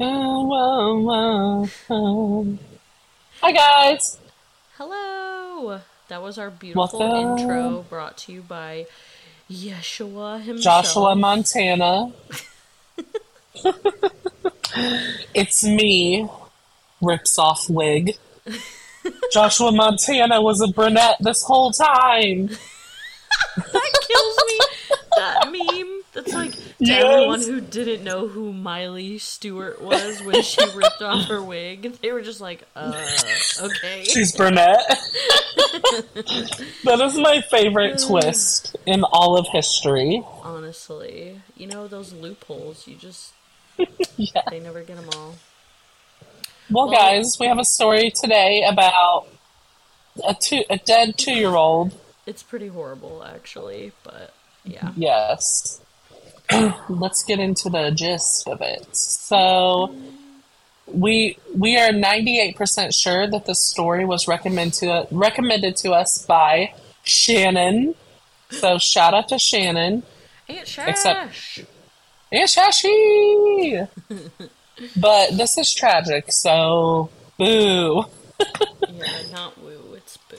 Hi, guys. Hello. That was our beautiful Welcome. intro brought to you by Yeshua himself. Joshua Montana. it's me, rips off wig. Joshua Montana was a brunette this whole time. that kills me. That meme. That's like to Yes. everyone who didn't know who Miley Stewart was when she ripped off her wig. They were just like, uh, okay. She's brunette. that is my favorite twist in all of history. Honestly, you know those loopholes. You just Yeah. they never get them all. Well, Well- guys, we have a story today about a two a dead two year old. It's pretty horrible, actually, but yeah. Yes. Let's get into the gist of it. So we we are ninety eight percent sure that the story was recommended to recommended to us by Shannon. So shout out to Shannon. Aunt Shash. Except- and Shashi. but this is tragic, so boo. yeah, not woo. It's boo.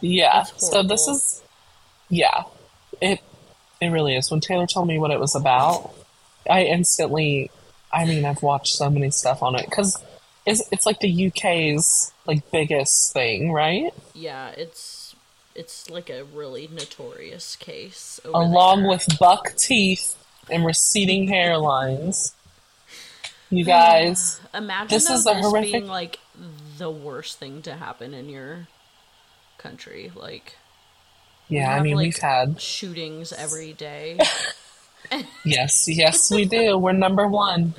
Yeah. So this is yeah. It it really is. When Taylor told me what it was about, I instantly I mean, I've watched so many stuff on it cuz it's it's like the UK's like biggest thing, right? Yeah, it's it's like a really notorious case. Over Along there. with buck teeth and receding hairlines. You guys, imagine this is a this horrific- being like the worst thing to happen in your country. Like yeah, I mean, like, we've had shootings every day. yes, yes, we do. We're number 1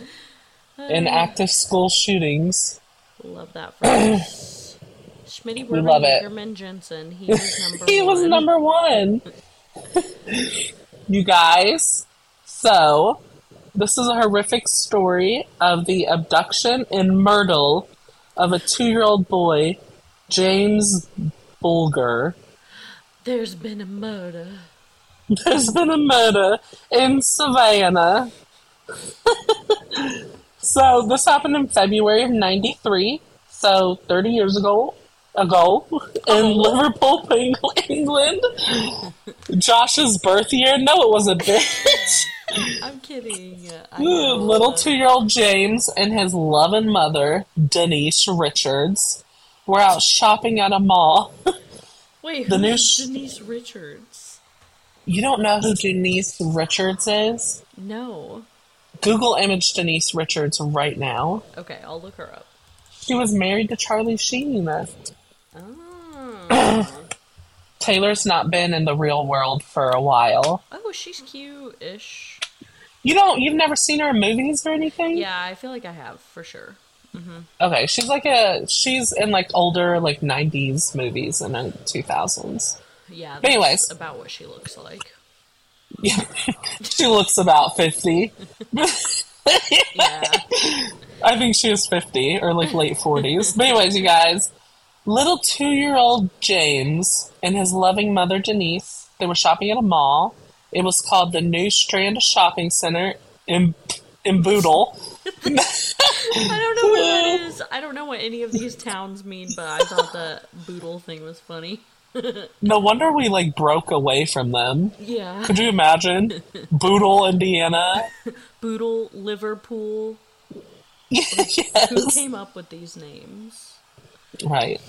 in active school shootings. Love that for us. Schmitty We Berman love it. Jensen. He was number he was number one. you guys, so this is a horrific story of the abduction and murder of a two-year-old boy, James Bulger. There's been a murder. There's been a murder in Savannah. so this happened in February of '93, so 30 years ago. Ago in oh. Liverpool, England. Josh's birth year? No, it wasn't. Bitch. I'm kidding. Know. Little two-year-old James and his loving mother, Denise Richards, were out shopping at a mall. Wait, the who's new sh- Denise Richards? You don't know who Denise Richards is? No. Google image Denise Richards right now. Okay, I'll look her up. She was married to Charlie Sheen. Oh, Taylor's not been in the real world for a while. oh she's cute-ish. You don't. You've never seen her in movies or anything. Yeah, I feel like I have for sure. Mm-hmm. Okay, she's like a. She's in like older like '90s movies and the 2000s. Yeah, that's anyways. about what she looks like. Yeah, she looks about 50. Yeah, I think she was 50 or like late 40s. But, anyways, you guys, little two year old James and his loving mother Denise, they were shopping at a mall. It was called the New Strand Shopping Center in, in Boodle. I don't know what that is. I don't know what any of these towns mean, but I thought the boodle thing was funny. No wonder we like broke away from them. Yeah, Could you imagine? Boodle, Indiana. boodle, Liverpool. Who yes. came up with these names? Right.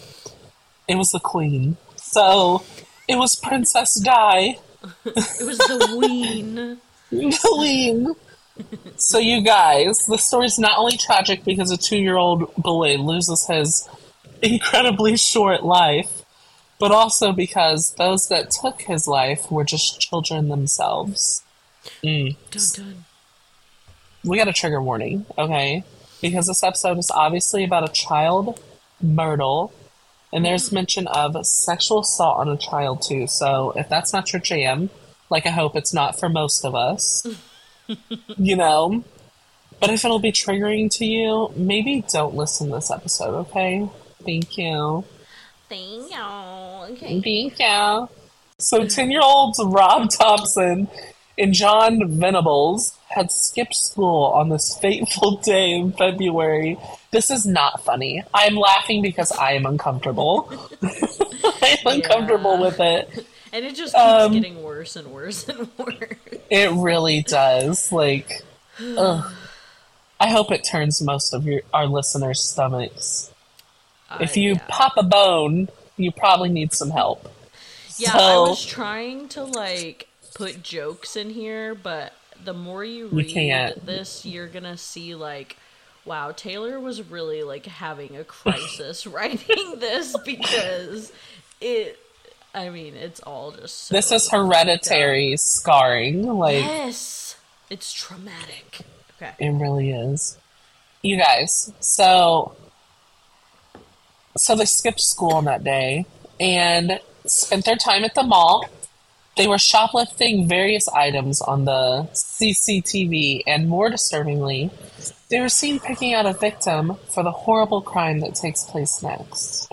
It was the queen. So, it was Princess Di. It was the Ween. Queen. So, you guys, the story's not only tragic because a two year old boy loses his incredibly short life, but also because those that took his life were just children themselves. Mm. Dun dun. We got a trigger warning, okay? Because this episode is obviously about a child murder, and there's mention of sexual assault on a child too. So if that's not your jam, like I hope it's not for most of us, you know. But if it'll be triggering to you, maybe don't listen to this episode, okay? Thank you. Thank you. Okay. Thank you. So 10 year old Rob Thompson and John Venables had skipped school on this fateful day in February. This is not funny. I'm laughing because I am uncomfortable. I'm uncomfortable with it. And it just keeps Um, getting worse and worse and worse. It really does. Like, ugh. I hope it turns most of your our listeners' stomachs. If Uh, you yeah. pop a bone, you probably need some help. Yeah, I was trying to like put jokes in here, but the more you You read can't. this, you're gonna see like, wow, Taylor was really like having a crisis writing this because it. I mean, it's all just. So This is hereditary scarring. Like, Yes, it's traumatic. Okay. It really is. You guys, so so they skipped school on that day and spent their time at the mall. They were shoplifting various items on the CCTV, and more disturbingly, they were seen picking out a victim for the horrible crime that takes place next.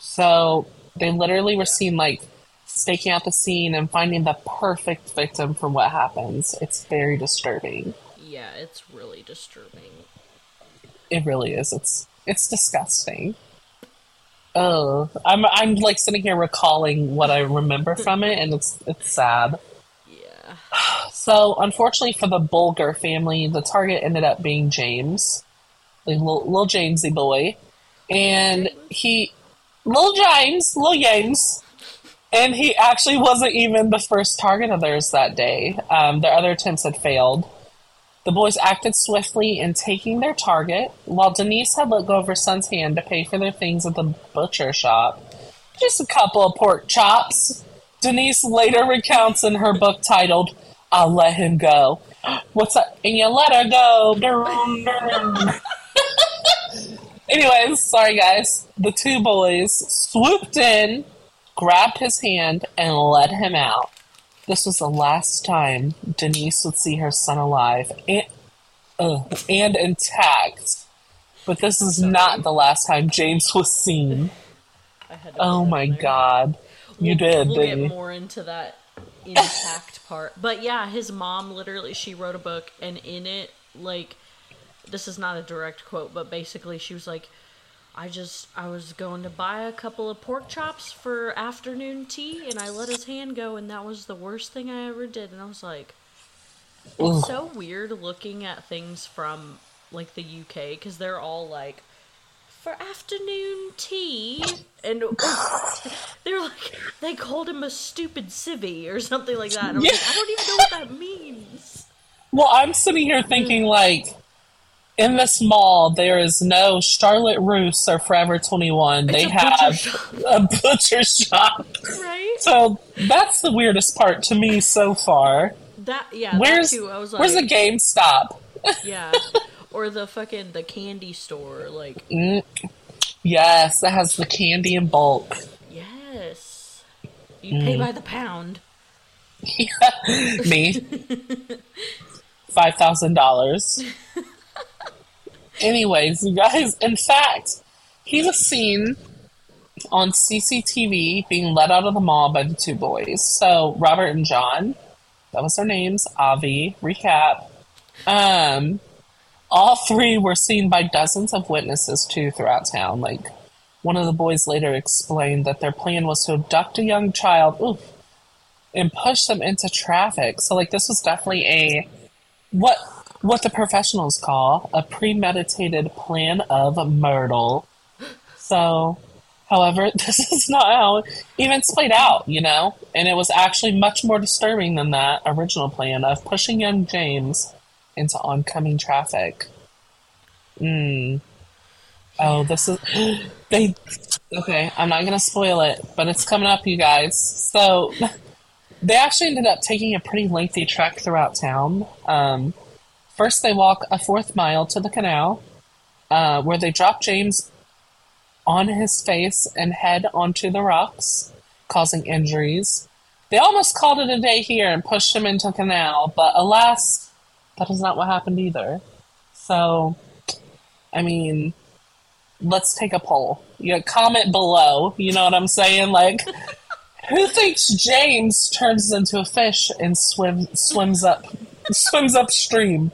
So they literally were seen like staking out the scene and finding the perfect victim for what happens. It's very disturbing. Yeah, it's really disturbing. It really is. It's it's disgusting. Oh, I'm I'm like sitting here recalling what I remember from it, and it's it's sad. Yeah. So, unfortunately for the Bulger family, the target ended up being James, like little, little Jamesy boy, and he, little James, little James, and he actually wasn't even the first target of theirs that day. Um, their other attempts had failed. The boys acted swiftly in taking their target, while Denise had let go of her son's hand to pay for their things at the butcher shop. Just a couple of pork chops. Denise later recounts in her book titled I'll Let Him Go. What's that? And you let her go. Anyways, sorry guys. The two boys swooped in, grabbed his hand, and led him out. This was the last time Denise would see her son alive and, uh, and intact. But this is not the last time James was seen. I had to Oh my there. god. You We'll- did, We'll get you? more into that intact part. But yeah, his mom literally she wrote a book and in it like this is not a direct quote, but basically she was like I just I was going to buy a couple of pork chops for afternoon tea and I let his hand go and that was the worst thing I ever did. And I was like it's so weird looking at things from like the UK cuz they're all like for afternoon tea? And they're like they called him a stupid civvy or something like that. Was like I don't even know what that means. Well, I'm sitting here thinking like in this mall there is no Charlotte Russe or Forever 21. they a have shop. a butcher shop. right So that's the weirdest part to me so far. that yeah Where's that too I was like where's the GameStop? yeah or the fucking the candy store like mm. Yes, that has the candy in bulk. yes you pay mm. by the pound Me. Five thousand dollars. Anyways, you guys, in fact, he was seen on CCTV being let out of the mall by the two boys. So Robert and John, that was their names. Avi, recap. Um, all three were seen by dozens of witnesses too throughout town. Like one of the boys later explained that their plan was to abduct a young child. Oof, and push them into traffic. So like this was definitely a what what the professionals call a premeditated plan of murder. So however, this is not how events played out, you know? And it was actually much more disturbing than that original plan of pushing young James into oncoming traffic. Mm. Oh, this is they okay, I'm not gonna spoil it, but it's coming up, you guys. So they actually ended up taking a pretty lengthy trek throughout town. Um, first, they walk a fourth mile to the canal, uh, where they drop James on his face and head onto the rocks, causing injuries. They almost called it a day here and pushed him into the canal, but alas, that is not what happened either. So, I mean, let's take a poll. You know, comment below. You know what I'm saying? Like, Who thinks James turns into a fish and swim, swims up swims upstream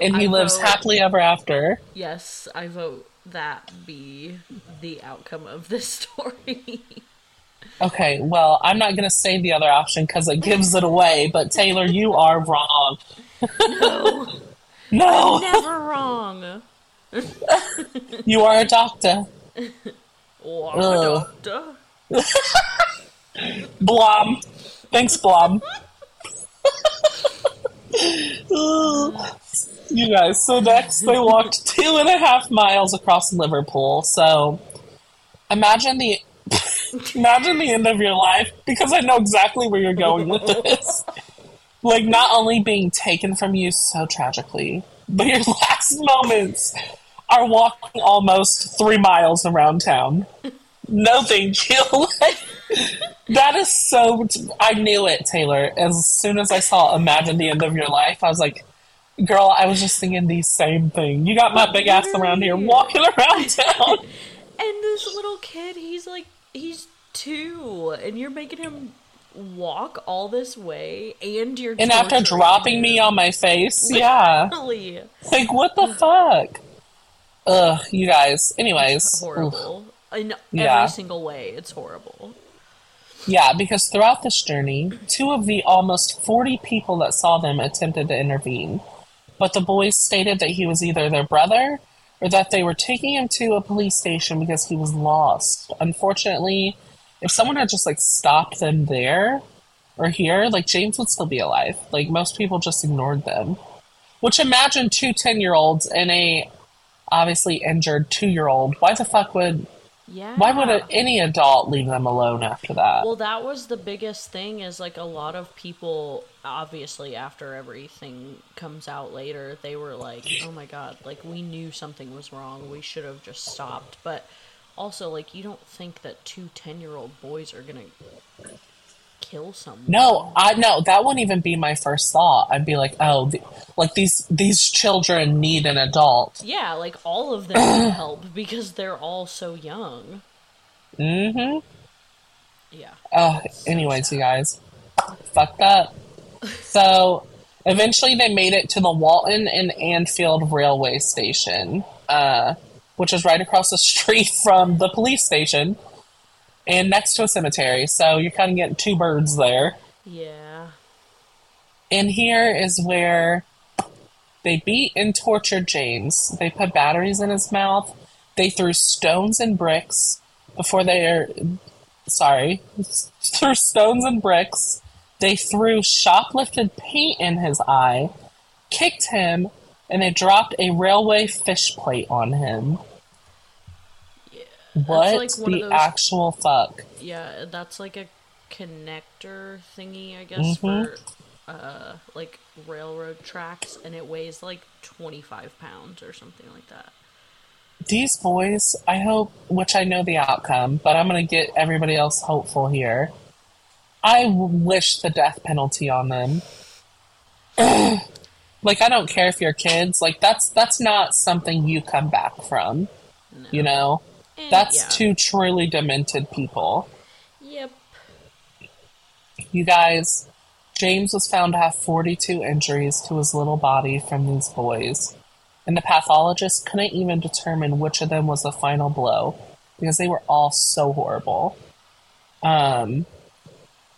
and he I lives vote- happily ever after? Yes, I vote that be the outcome of this story. Okay, well, I'm not going to say the other option because it gives it away, but Taylor, you are wrong. no, No, never wrong. you are a doctor. Oh, Ugh. doctor. Blom. Thanks, Blom. you guys, so next they walked two and a half miles across Liverpool. So imagine the imagine the end of your life because I know exactly where you're going with this. Like not only being taken from you so tragically, but your last moments are walking almost three miles around town. No, thank you. That is so. I knew it, Taylor. As soon as I saw "Imagine the End of Your Life," I was like, "Girl, I was just thinking the same thing." You got my big ass around here walking around town. And this little kid, he's like, he's two, and you're making him walk all this way, and you're And after dropping me on my face, yeah. Like, what the fuck? Ugh, you guys. Anyways. oof. horrible in Yeah. every single way. It's horrible. Yeah, because throughout this journey, two of the almost 40 people that saw them attempted to intervene. But the boys stated that he was either their brother or that they were taking him to a police station because he was lost. Unfortunately, if someone had just like stopped them there or here, like James would still be alive. Like most people just ignored them. Which imagine two 10 year olds and a obviously injured two year old. Why the fuck would Yeah. why would a, any adult leave them alone after that? Well, that was the biggest thing is like a lot of people obviously after everything comes out later, they were like, "Oh my god, like we knew something was wrong. We should have just stopped." But also like you don't think that two 10-year-old boys are going to kill someone. No, I no. That wouldn't even be my first thought. I'd be like, oh, the, like these these children need an adult. Yeah, like all of them need help because they're all so young. Mm-hmm. Yeah. Oh, anyways, you guys, fucked up. So eventually, they made it to the Walton and Anfield railway station, uh, which is right across the street from the police station, and next to a cemetery. So you're kind of getting two birds there. Yeah. And here is where they beat and tortured James. They put batteries in his mouth. They threw stones and bricks before they are. Sorry. Threw stones and bricks. They threw shoplifted paint in his eye, kicked him, and they dropped a railway fish plate on him. What like one of the those- actual fuck? Yeah, that's like a connector thingy, I guess, Mhm. for uh like railroad tracks, and it weighs like twenty five pounds or something like that. these boys, I hope, which I know the outcome, but I'm going to get everybody else hopeful here. I wish the death penalty on them. like I don't care if you're kids, like that's that's not something you come back from, No. you know. Eh, That's yeah. two truly demented people. Yep. You guys, James was found to have 42 injuries to his little body from these boys, and the pathologist couldn't even determine which of them was the final blow because they were all so horrible. Um,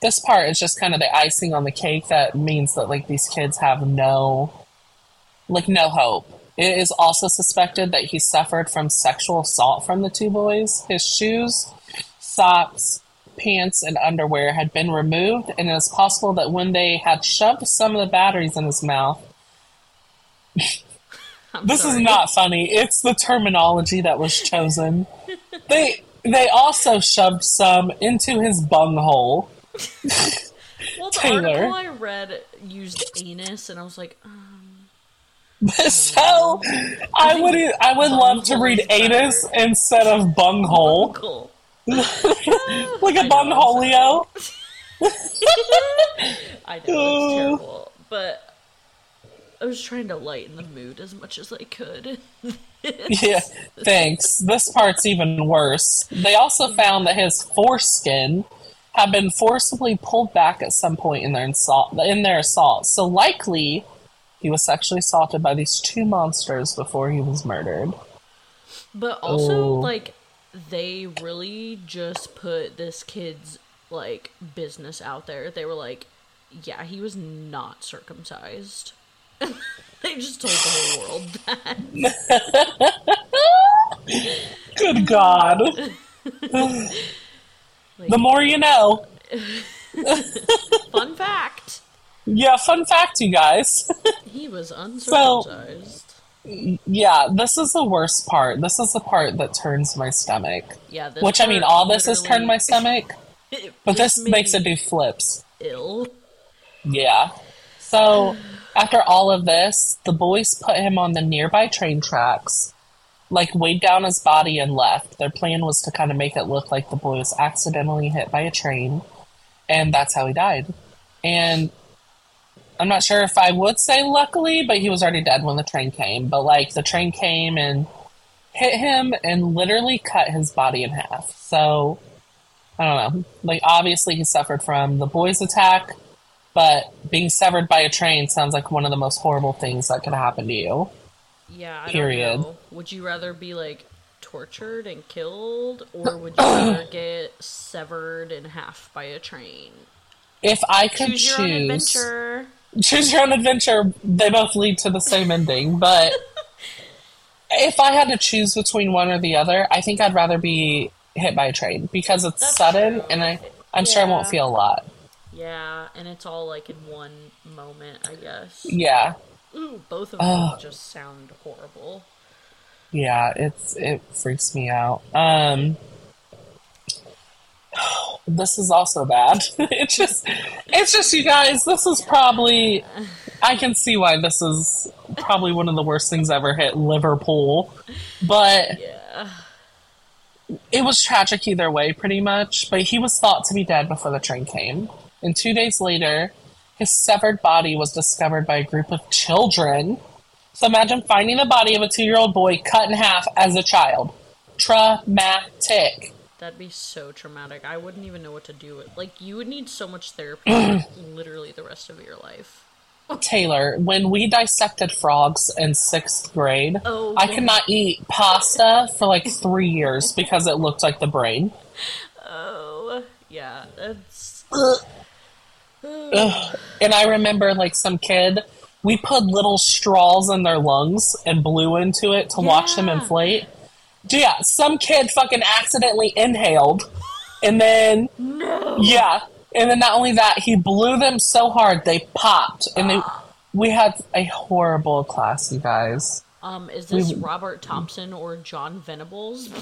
this part is just kind of the icing on the cake that means that like these kids have no, like no hope. It is also suspected that he suffered from sexual assault from the two boys. His shoes, socks, pants, and underwear had been removed, and it is possible that when they had shoved some of the batteries in his mouth, this sorry. is not funny. It's the terminology that was chosen. they they also shoved some into his bunghole. Well, the Taylor. article I read used anus, and I was like, um, so I would I would love to read anus instead of bunghole, like a I know, I'm bungholio. I know it's terrible, but I was trying to lighten the mood as much as I could. Yeah, thanks. This part's even worse. They also mm. found that his foreskin had been forcibly pulled back at some point in their assault. In their assault, so likely he was sexually assaulted by these two monsters before he was murdered. But also, Oh. like, they really just put this kid's like business out there. They were like, "Yeah, he was not circumcised." they just told the whole world that. Good God! Like, the more you know. fun fact: Yeah, fun fact, you guys. he was uncircumcised. yeah, this is the worst part. This is the part that turns my stomach. yeah, this Which I mean, all this has turned my stomach, but this makes it do flips. ill. Yeah. So after all of this, the boys put him on the nearby train tracks, like weighed down his body and left. Their plan was to kind of make it look like the boy was accidentally hit by a train, and that's how he died. And I'm not sure if I would say luckily, but he was already dead when the train came. But like the train came and hit him and literally cut his body in half. So I don't know. Like obviously he suffered from the boys' attack, but being severed by a train sounds like one of the most horrible things that could happen to you. Yeah, I Period. Would you rather be like tortured and killed, or would you rather get severed in half by a train? If I could Choose choose, adventure. Choose your own adventure, they both lead to the same ending. But if I had to choose between one or the other, I think I'd rather be hit by a train because it's That's sudden true. and I, I'm sure I won't feel a lot. Yeah, and it's all like in one moment, I guess. Yeah. Ooh, both of them Ugh. just sound horrible. Yeah, it's it freaks me out. Um this is also bad. it's just it's just you guys, this is probably I can see why this is probably one of the worst things ever hit Liverpool. But Yeah. it was tragic either way pretty much, but he was thought to be dead before the train came. And 2 days later, his severed body was discovered by a group of children. So imagine finding the body of a 2-year-old boy cut in half as a child. Traumatic. That'd be so traumatic. I wouldn't even know what to do with like you would need so much therapy literally the rest of your life. Taylor, when we dissected frogs in sixth grade, Oh, I could not eat pasta for like three years because it looked like the brain. Oh yeah, that's And I remember like some kid, we put little straws in their lungs and blew into it to watch them inflate. Yeah, some kid fucking accidentally inhaled and then no. yeah, and then not only that, he blew them so hard they popped and they we had a horrible class, you guys. Um, is this We- Robert Thompson or John Venables?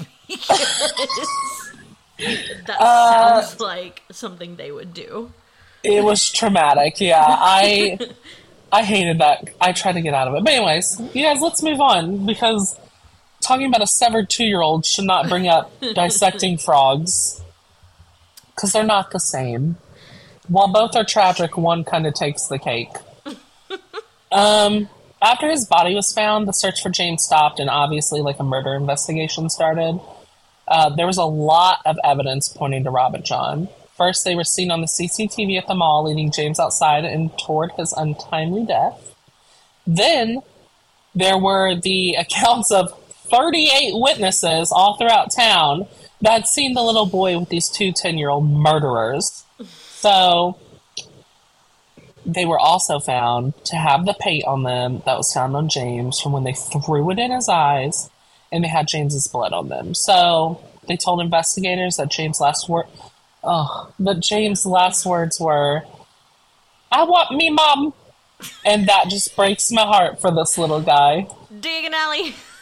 That Uh, sounds like something they would do. It was traumatic. Yeah, I I hated that. I tried to get out of it. But anyways, you guys, let's move on because talking about a severed two year old should not bring up dissecting frogs because they're not the same. While both are tragic, one kind of takes the cake. Um, after his body was found, the search for James stopped, and obviously, like a murder investigation started. Uh, there was a lot of evidence pointing to Robert John. First, they were seen on the CCTV at the mall leading James outside and toward his untimely death. Then, there were the accounts of 38 witnesses all throughout town that had seen the little boy with these two 10 year old murderers. So, they were also found to have the paint on them that was found on James from when they threw it in his eyes, and they had James's blood on them. So they told investigators that James' last word, oh, that James' last words were, "I want me mom," and that just breaks my heart for this little guy. Digging alley.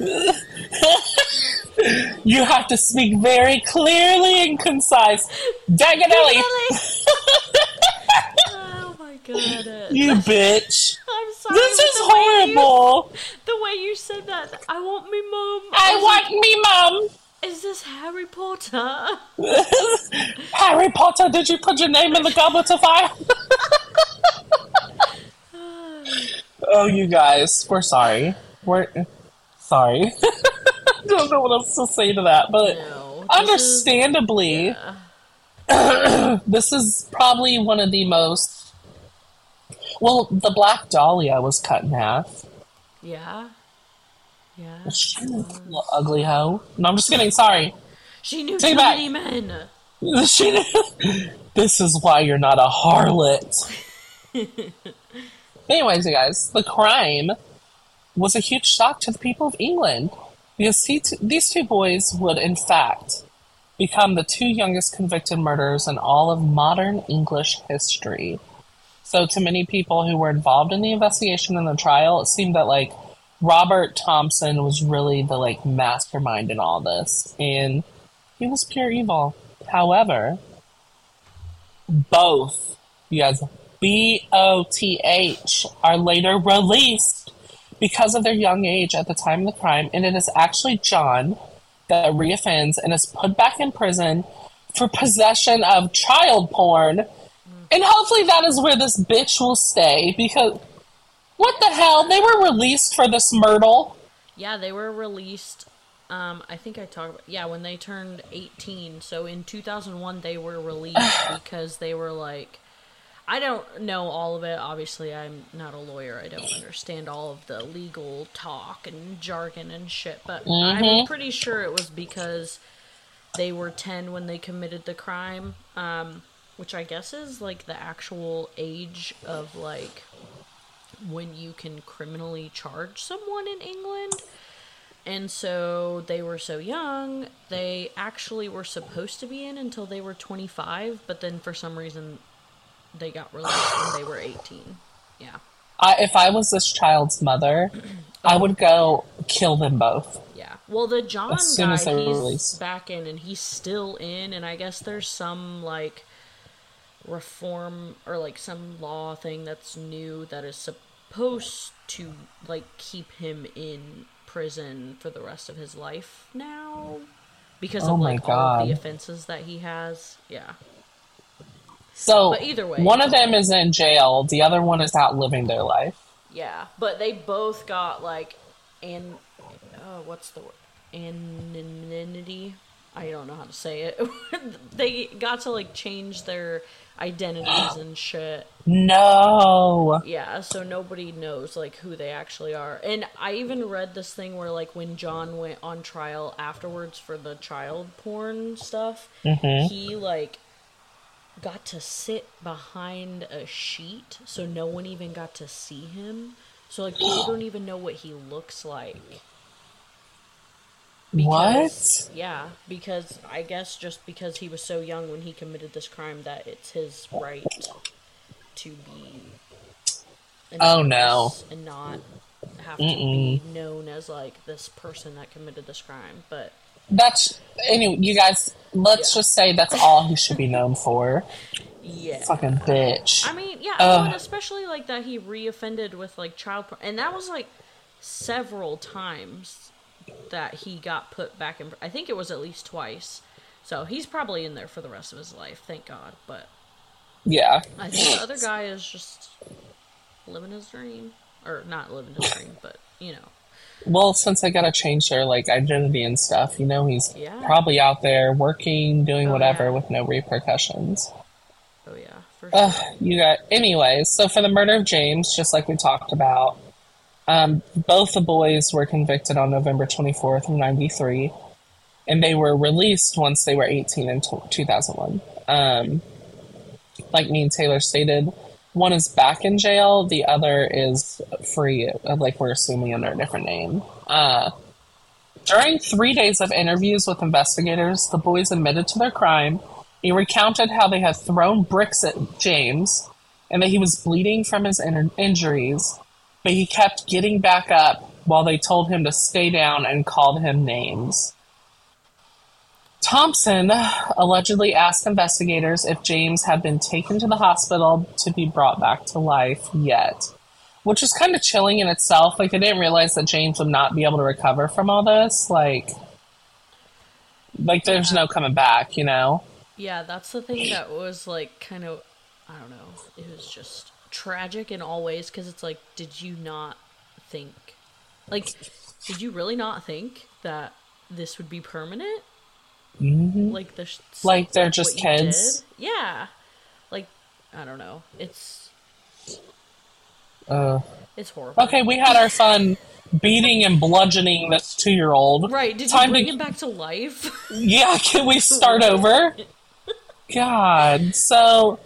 You have to speak very clearly and concise. Daganelli, oh my god. you bitch! I'm sorry. This is the way you- horrible. the way you said that, I want me mom. I was want me mom. Is this Harry Potter? Harry Potter, did you put your name in the goblet of fire? oh, you guys, we're sorry. We're sorry. I don't know what else to say to that, but No. this is- understandably, yeah. this is probably one of the most. Well, the Black Dahlia was cut in half. Yeah. Yeah. Little ugly hoe. No, I'm just kidding. Sorry. She knew Take too back. many men. She, this is why you're not a harlot. Anyways, you guys, the crime was a huge shock to the people of England because t- these two boys would, in fact, become the two youngest convicted murderers in all of modern English history. So, to many people who were involved in the investigation and the trial, it seemed that like Robert Thompson was really the like mastermind in all this, and he was pure evil. However, both, you guys, B O T H, are later released because of their young age at the time of the crime, and it is actually John that reoffends and is put back in prison for possession of child porn. And hopefully that is where this bitch will stay because what the hell? They were released for this myrtle. Yeah, they were released. Um, I think I talked about yeah when they turned 18. So in 2001 they were released because they were like, I don't know all of it. Obviously, I'm not a lawyer. I don't understand all of the legal talk and jargon and shit. But I'm pretty sure it was because they were 10 when they committed the crime. Um, which I guess is like the actual age of like when you can criminally charge someone in England. And so they were so young, they actually were supposed to be in until they were 25, but then for some reason they got released when they were 18. Yeah. I, if I was this child's mother, I would go kill them both. Yeah. Well, the John As soon guy, as they were he's released. back in and he's still in, and I guess there's some like reform or like some law thing that's new that is supposed to like keep him in prison for the rest of his life now because Oh of like all of the offenses that he has. Yeah. So But either way, one of them is in jail. The other one is out living their life. Yeah, but they both got like an oh, what's the word? Anonymity. I don't know how to say it. they got to like change their identities and shit. No. Yeah, so nobody knows like who they actually are. And I even read this thing where like when John went on trial afterwards for the child porn stuff, mm-hmm. he like got to sit behind a sheet so no one even got to see him. So like people don't even know what he looks like. Because- What? Yeah, because I guess just because he was so young when he committed this crime that it's his right to be Oh, no. and not have to be known as like this person that committed this crime. But That's anyway. You guys, let's Yeah. just say that's all he should be known for. yeah, Fucking bitch. I mean, yeah, well, and especially like that he reoffended with like child porn, and that was like several times that he got put back in. I think it was at least twice. So he's probably in there for the rest of his life, thank God. But yeah. I think the other guy is just living his dream, or not living his dream, but you know, Well, since they gotta change their like identity and stuff, you know, he's Yeah. probably out there working, doing Oh, whatever yeah. with no repercussions. oh yeah, for sure. Ugh, you got anyways so for the murder of james just like we talked about um, both the boys were convicted on november 24th of 93 and they were released once they were 18 in t- 2001 um, like me and taylor stated one is back in jail the other is free uh, like we're assuming under a different name uh, during three days of interviews with investigators, the boys admitted to their crime. He recounted how they had thrown bricks at James and that he was bleeding from his in- injuries, but he kept getting back up while they told him to stay down and called him names. Thompson allegedly asked investigators if James had been taken to the hospital to be brought back to life yet which is kind of chilling in itself. Like, I didn't realize that James would not be able to recover from all this. Like, like there's no coming back, you know. Yeah, that's the thing that was like kind of I don't know. It was just tragic in all ways because it's like, did you not think, like, did you really not think that this would be permanent? Mhm. Like the sh- Like they're what just kids. Yeah, like I don't know. It's Uh, it's horrible. okay, we had our fun beating and bludgeoning this two-year-old. Right? Did Time you bring to- him back to life? Yeah, can we start over? God. So,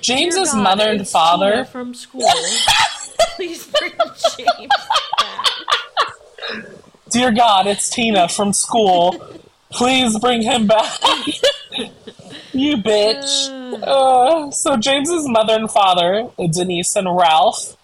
James's God, mother and father. Tina from school. Please bring James back. Dear God, it's Tina from school. Please bring him back. you bitch. Uh, so James's mother and father, Denise and Ralph,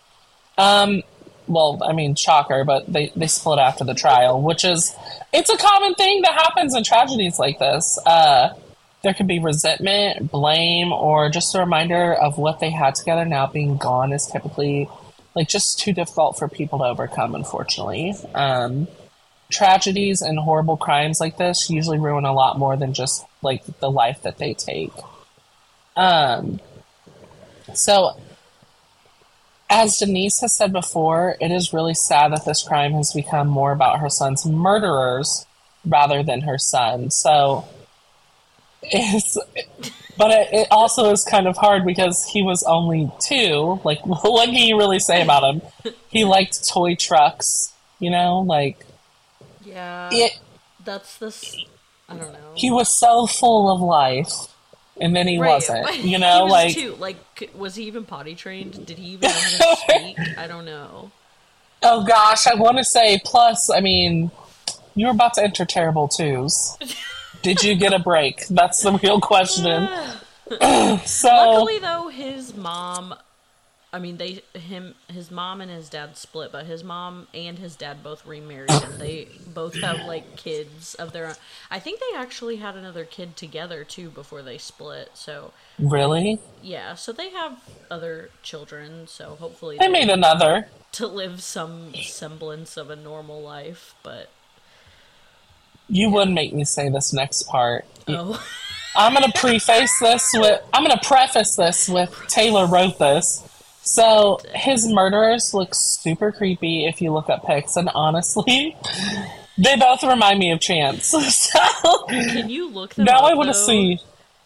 um, well, I mean, shocker, but they, they split after the trial, which is, it's a common thing that happens in tragedies like this. Uh, there can be resentment, blame, or just a reminder of what they had together now being gone is typically like just too difficult for people to overcome, unfortunately. Um, tragedies and horrible crimes like this usually ruin a lot more than just like the life that they take. Um, so, as Denise has said before, it is really sad that this crime has become more about her son's murderers rather than her son. So, it's, but it, it also is kind of hard because he was only two. Like, what can you really say about him? He liked toy trucks, you know, like Yeah, it. that's this. I don't know. He was so full of life, and then he Right, wasn't. You know, was like too. like was he even potty trained? Did he even know how to speak? I don't know. oh gosh, I want to say. Plus, I mean, you were about to enter terrible twos. Did you get a break? That's the real question. So, Luckily, though, his mom. I mean, they him his mom and his dad split, but his mom and his dad both remarried, and they both have like kids of their own. I think they actually had another kid together too before they split. So really, yeah, so they have other children. So hopefully they made another. to live some semblance of a normal life. But You would make me say this next part. oh, I'm gonna preface this with I'm gonna preface this with Taylor wrote this. So his murderers look super creepy if you look up pics, and honestly, they both remind me of Chance. So can you look them now up, I want to see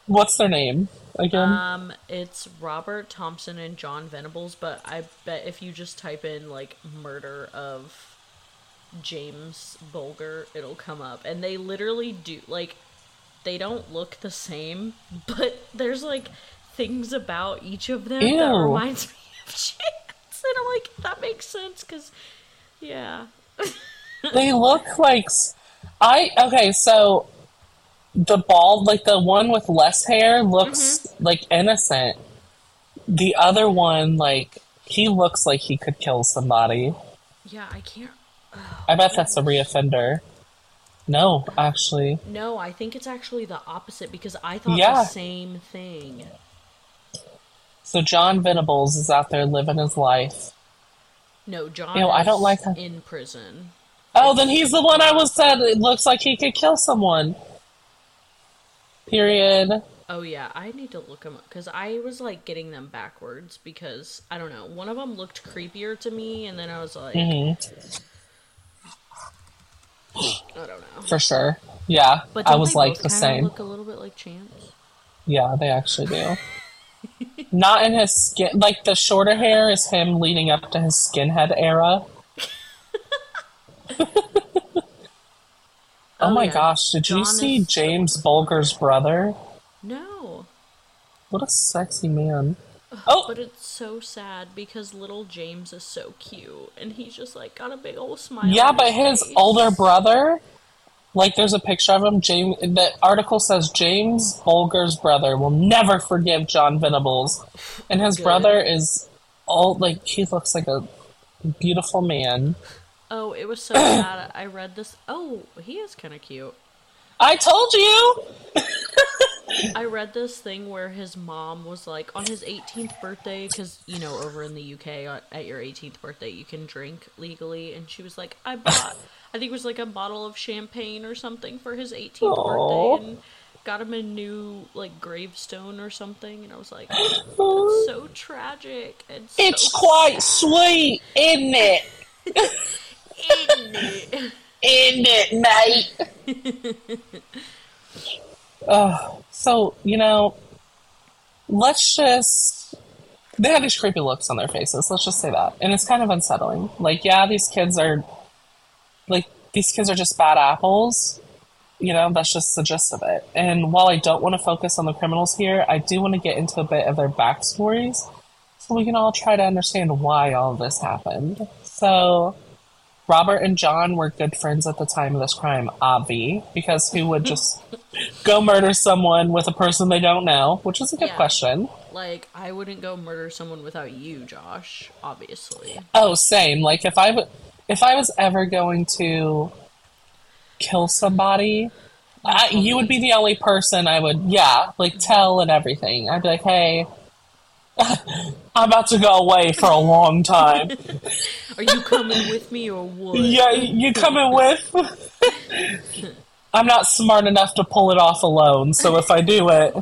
what's their name again. Um, it's Robert Thompson and John Venables, but I bet if you just type in like murder of James Bulger, it'll come up. And they literally do like they don't look the same, but there's like things about each of them that reminds me Chance. And I'm like, that makes sense because yeah. they look like I okay. So the bald, like the one with less hair, looks mm-hmm. like innocent. The other one, like he looks like he could kill somebody. Yeah, I can't I bet that's a reoffender. No, actually. No, I think it's actually the opposite because I thought Yeah. the same thing. So John Venables is out there living his life. No, John Ew, I don't like him. in prison. Oh, then he's the one I was said it looks like he could kill someone. Period. Oh yeah, I need to look them up because I was like getting them backwards because I don't know. One of them looked creepier to me, and then I was like, hmm I don't know. For sure. Yeah. But I was they like both the same. Look a little bit like Chance. Yeah, they actually do. Not in his skin. Like the shorter hair is him leading up to his skinhead era. oh, Oh, my yeah. gosh! Did you see is- James Bulger's brother? No, What a sexy man. Oh, but it's so sad because little James is so cute, and he's just like got a big old smile. Yeah, but his older brother, like there's a picture of him. James. The article says James Bulger's brother will never forgive John Venables, and his Good. brother is all Like he looks like a beautiful man. Oh, it was so sad. I read this. Oh, he is kind of cute. I told you. I read this thing where his mom was like on his 18th birthday because you know over in the UK uh, at your 18th birthday you can drink legally, and she was like, I bought, I think it was like a bottle of champagne or something for his 18th Aw. birthday, and got him a new like gravestone or something, and I was like, that's so tragic and so It's quite sweet, isn't it? isn't it? Isn't it, mate? So, you know, let's just. They have these creepy looks on their faces, let's just say that. And it's kind of unsettling. Like, yeah, these kids are. Like, these kids are just bad apples. You know, that's just the gist of it. And while I don't want to focus on the criminals here, I do want to get into a bit of their backstories so we can all try to understand why all this happened. So, Robert and John were good friends at the time of this crime, obvi, because who would just go murder someone with a person they don't know? Which is a good Yeah. question. Like, I wouldn't go murder someone without you, Josh, obviously. Oh, same. Like if I w- if I was ever going to kill somebody, I, you would be the only person I would, yeah, like tell and everything. I'd be like, hey. I'm about to go away for a long time. Are you coming with me or what? Yeah, you coming with? I'm not smart enough to pull it off alone, so if I do it,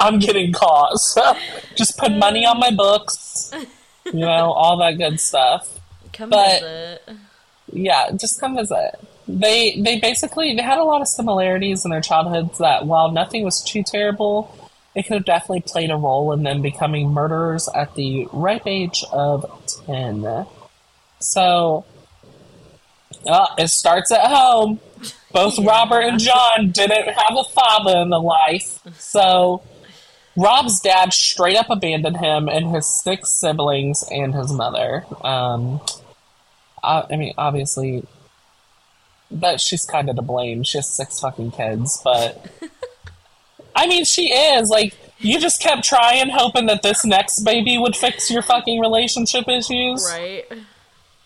I'm getting caught. So just put money on my books, you know, all that good stuff. Come but- visit. Yeah, just come visit. They they basically they had a lot of similarities in their childhoods that while nothing was too terrible, it could have definitely played a role in them becoming murderers at the ripe age of ten. So uh, it starts at home. Both Yeah. Robert and John didn't have a father in the life, so Rob's dad straight up abandoned him and his six siblings and his mother. Um, I, I mean, obviously, but she's kind of to blame. She has six fucking kids, but I mean, she is like you just kept trying, hoping that this next baby would fix your fucking relationship issues. Right?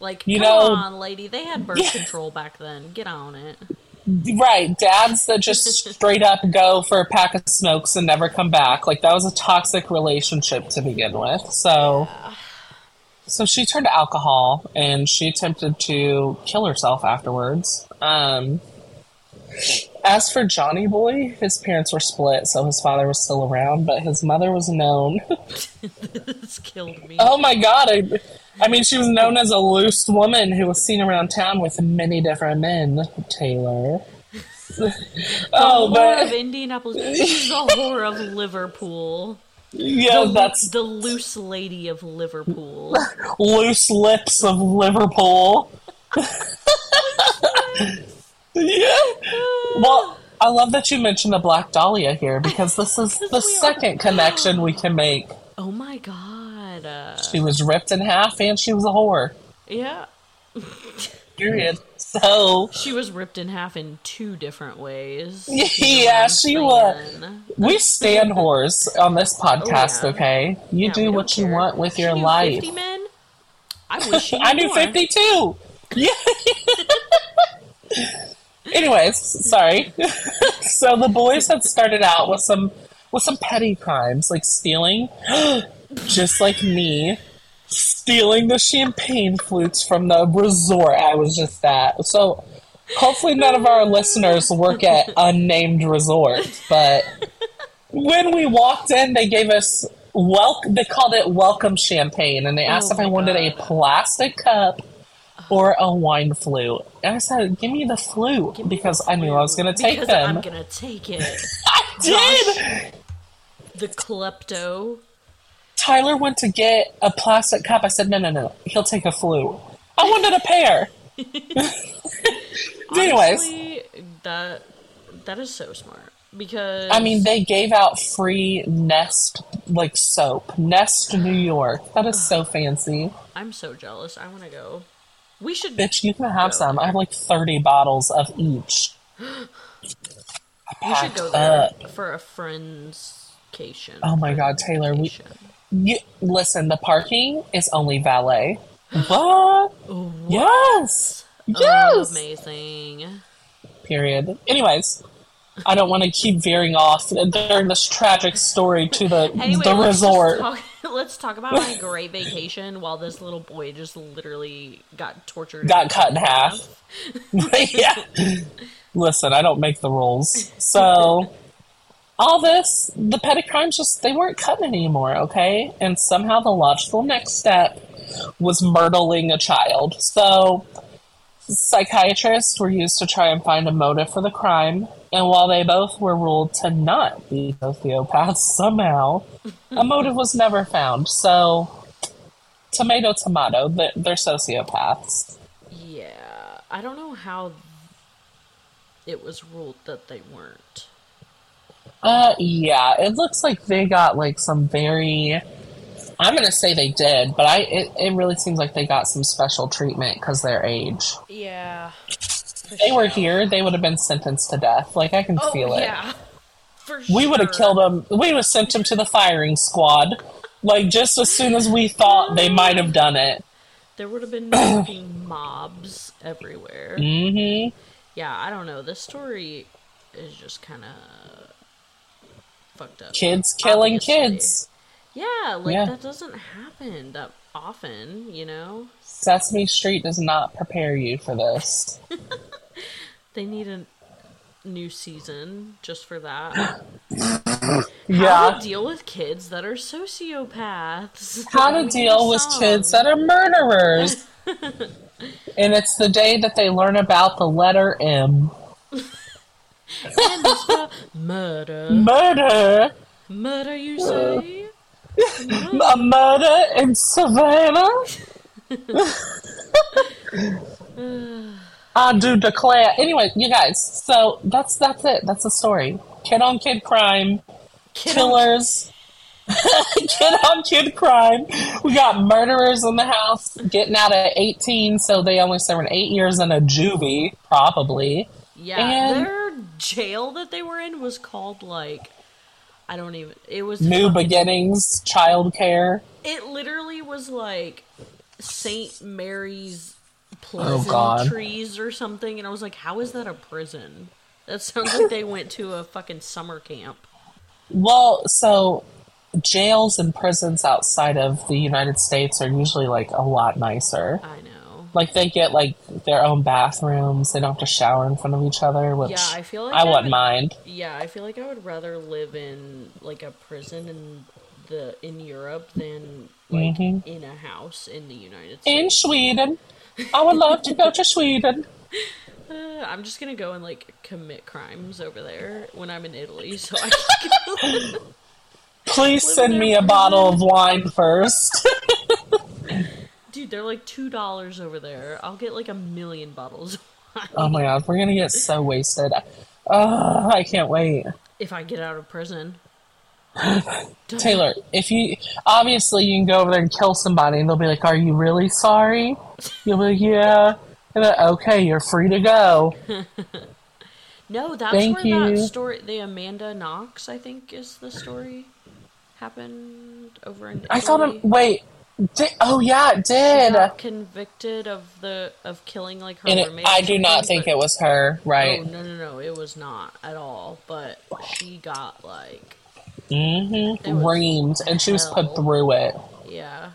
Like, You come know- on, lady. They had birth Yeah. control back then. Get on it. Right, dads that just straight up go for a pack of smokes and never come back. Like that was a toxic relationship to begin with. So so she turned to alcohol and she attempted to kill herself afterwards. Um as for Johnny Boy, his parents were split, so his father was still around, but his mother was known. this killed me. oh my god, I, I mean, she was known as a loose woman who was seen around town with many different men, Taylor. the oh, whore but of Indianapolis. She's the whore of Liverpool. Yeah, the, that's the loose lady of Liverpool. loose lips of Liverpool. Yeah. Well, I love that you mentioned the Black Dahlia here because this is the second connection we can make. oh my god. Uh, She was ripped in half and she was a whore. yeah. Period. So She was ripped in half in two different ways. Yeah, she was. we stand whores on this podcast, yeah. okay? You Yeah, we do don't what you care. want with She your knew life. 50 men? I wish she I knew more. 52. Yeah. Anyways, sorry. so the boys had started out with some with some petty crimes like stealing, just like me, stealing the champagne flutes from the resort I was just at. So hopefully none of our listeners work at unnamed resort, but when we walked in, they gave us wel- They called it welcome champagne, and they asked Oh if I wanted a plastic cup or a wine flute. And I said, "Give me the flute," me because the I knew I was going to take because them. I'm gonna take it. I did. The klepto. Tyler went to get a plastic cup. I said, "No, no, no. He'll take a flute." I wanted a pair. Anyways, Honestly, that that is so smart because I mean, they gave out free Nest like soap. Nest New York. That is so fancy. I'm so jealous. I want to go. We should. Bitch, you can have some. I have like 30 bottles of each. we should go there up. for a friend's vacation. Oh my God, Taylor, we- You, listen, the parking is only valet. What? Yes. Oh, Yes. amazing. Period. Anyways, I don't want to keep veering off during this tragic story to the Anyway, the resort. let's talk about my great vacation while this little boy just literally got tortured. Got cut in half. yeah. Listen, I don't make the rules. So all this, the petty crimes just they weren't cutting anymore, okay? And somehow the logical next step was murdering a child. So psychiatrists were used to try and find a motive for the crime, and while they both were ruled to not be sociopaths somehow, a motive was never found. So, tomato, tomato, they're, they're sociopaths. Yeah, I don't know how it was ruled that they weren't. Uh, yeah, it looks like they got like some very. I'm gonna say they did, but I it, it really seems like they got some special treatment because their age. Yeah. If they were here, they would have been sentenced to death. Like I can Oh, feel it. yeah. For We would have killed them. We would have sent them to the firing squad. Like just as soon as we thought they might have done it. There would have been mobs everywhere. Mm-hmm. Yeah, I don't know. This story is just kind of fucked up. Kids killing Obviously. kids. Yeah, like Yeah. that doesn't happen that often, you know? Sesame Street does not prepare you for this. They need a new season just for that. How Yeah. to deal with kids that are sociopaths. How to deal with song. kids that are murderers. and it's the day that they learn about the letter M. And it's the murder. Murder. Murder, you say? A murder in Savannah. I do declare. Anyway, you guys. So that's that's it. That's the story. Kid on kid crime. Kid on- Killers. kid on kid crime. We got murderers in the house getting out at 18, so they only served eight years in a juvie, probably. Yeah, And- their jail that they were in was called like I don't even. It was New fucking- beginnings, child care. It literally was like Saint Mary's Oh, God. pleasantries or something, and I was like, "How is that a prison?" That sounds like they went to a fucking summer camp. Well, so jails and prisons outside of the United States are usually like a lot nicer. I know. Like they get like their own bathrooms. They don't have to shower in front of each other, which Yeah, I feel like I I wouldn't would- mind. Yeah, I feel like I would rather live in like a prison in the in Europe than like Mhm. in a house in the United States. In Sweden, I would love to go to Sweden. Uh, I'm just gonna go and like commit crimes over there when I'm in Italy, so I can go. Please send me a bottle of wine first. Dude, they're like two dollars over there. I'll get like a million bottles of wine oh my god, we're gonna get so wasted. Uh, I can't wait. if I get out of prison. Taylor, if you obviously you can go over there and kill somebody, and they'll be like, "Are you really sorry?" You'll be like, "Yeah." And then, okay, you're free to go. No, that's Thank where you. that story, the Amanda Knox, I think, is the story, happened over in. Italy. I thought, him, wait, oh yeah, it did. convicted of the of killing like her it, roommate. I do not think it was her, right? Oh no no no! It was not at all. But she got like Mm-hmm. And she was put through it. yeah.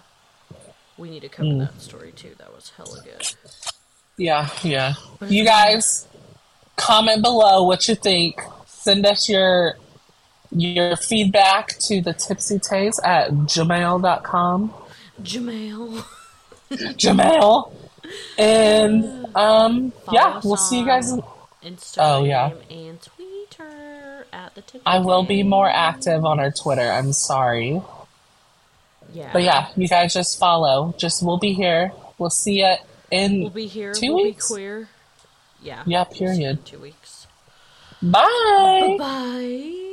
We need to cover Hmm. that story too. That was hella good. Yeah, yeah. You guys, comment below what you think. Send us your your feedback to the tipsy tays at gmail.com. Jamail. Gmail. And um yeah, we'll see you guys in- Instagram Oh, yeah. and Twitter at the tip. I will be more active on our Twitter. I'm sorry. Yeah. But yeah, you guys just follow. Just we'll be here. We'll see you in We'll be here. 2 we'll weeks? be queer. Yeah. Yeah, we'll see you in period. two weeks. Bye. Bye.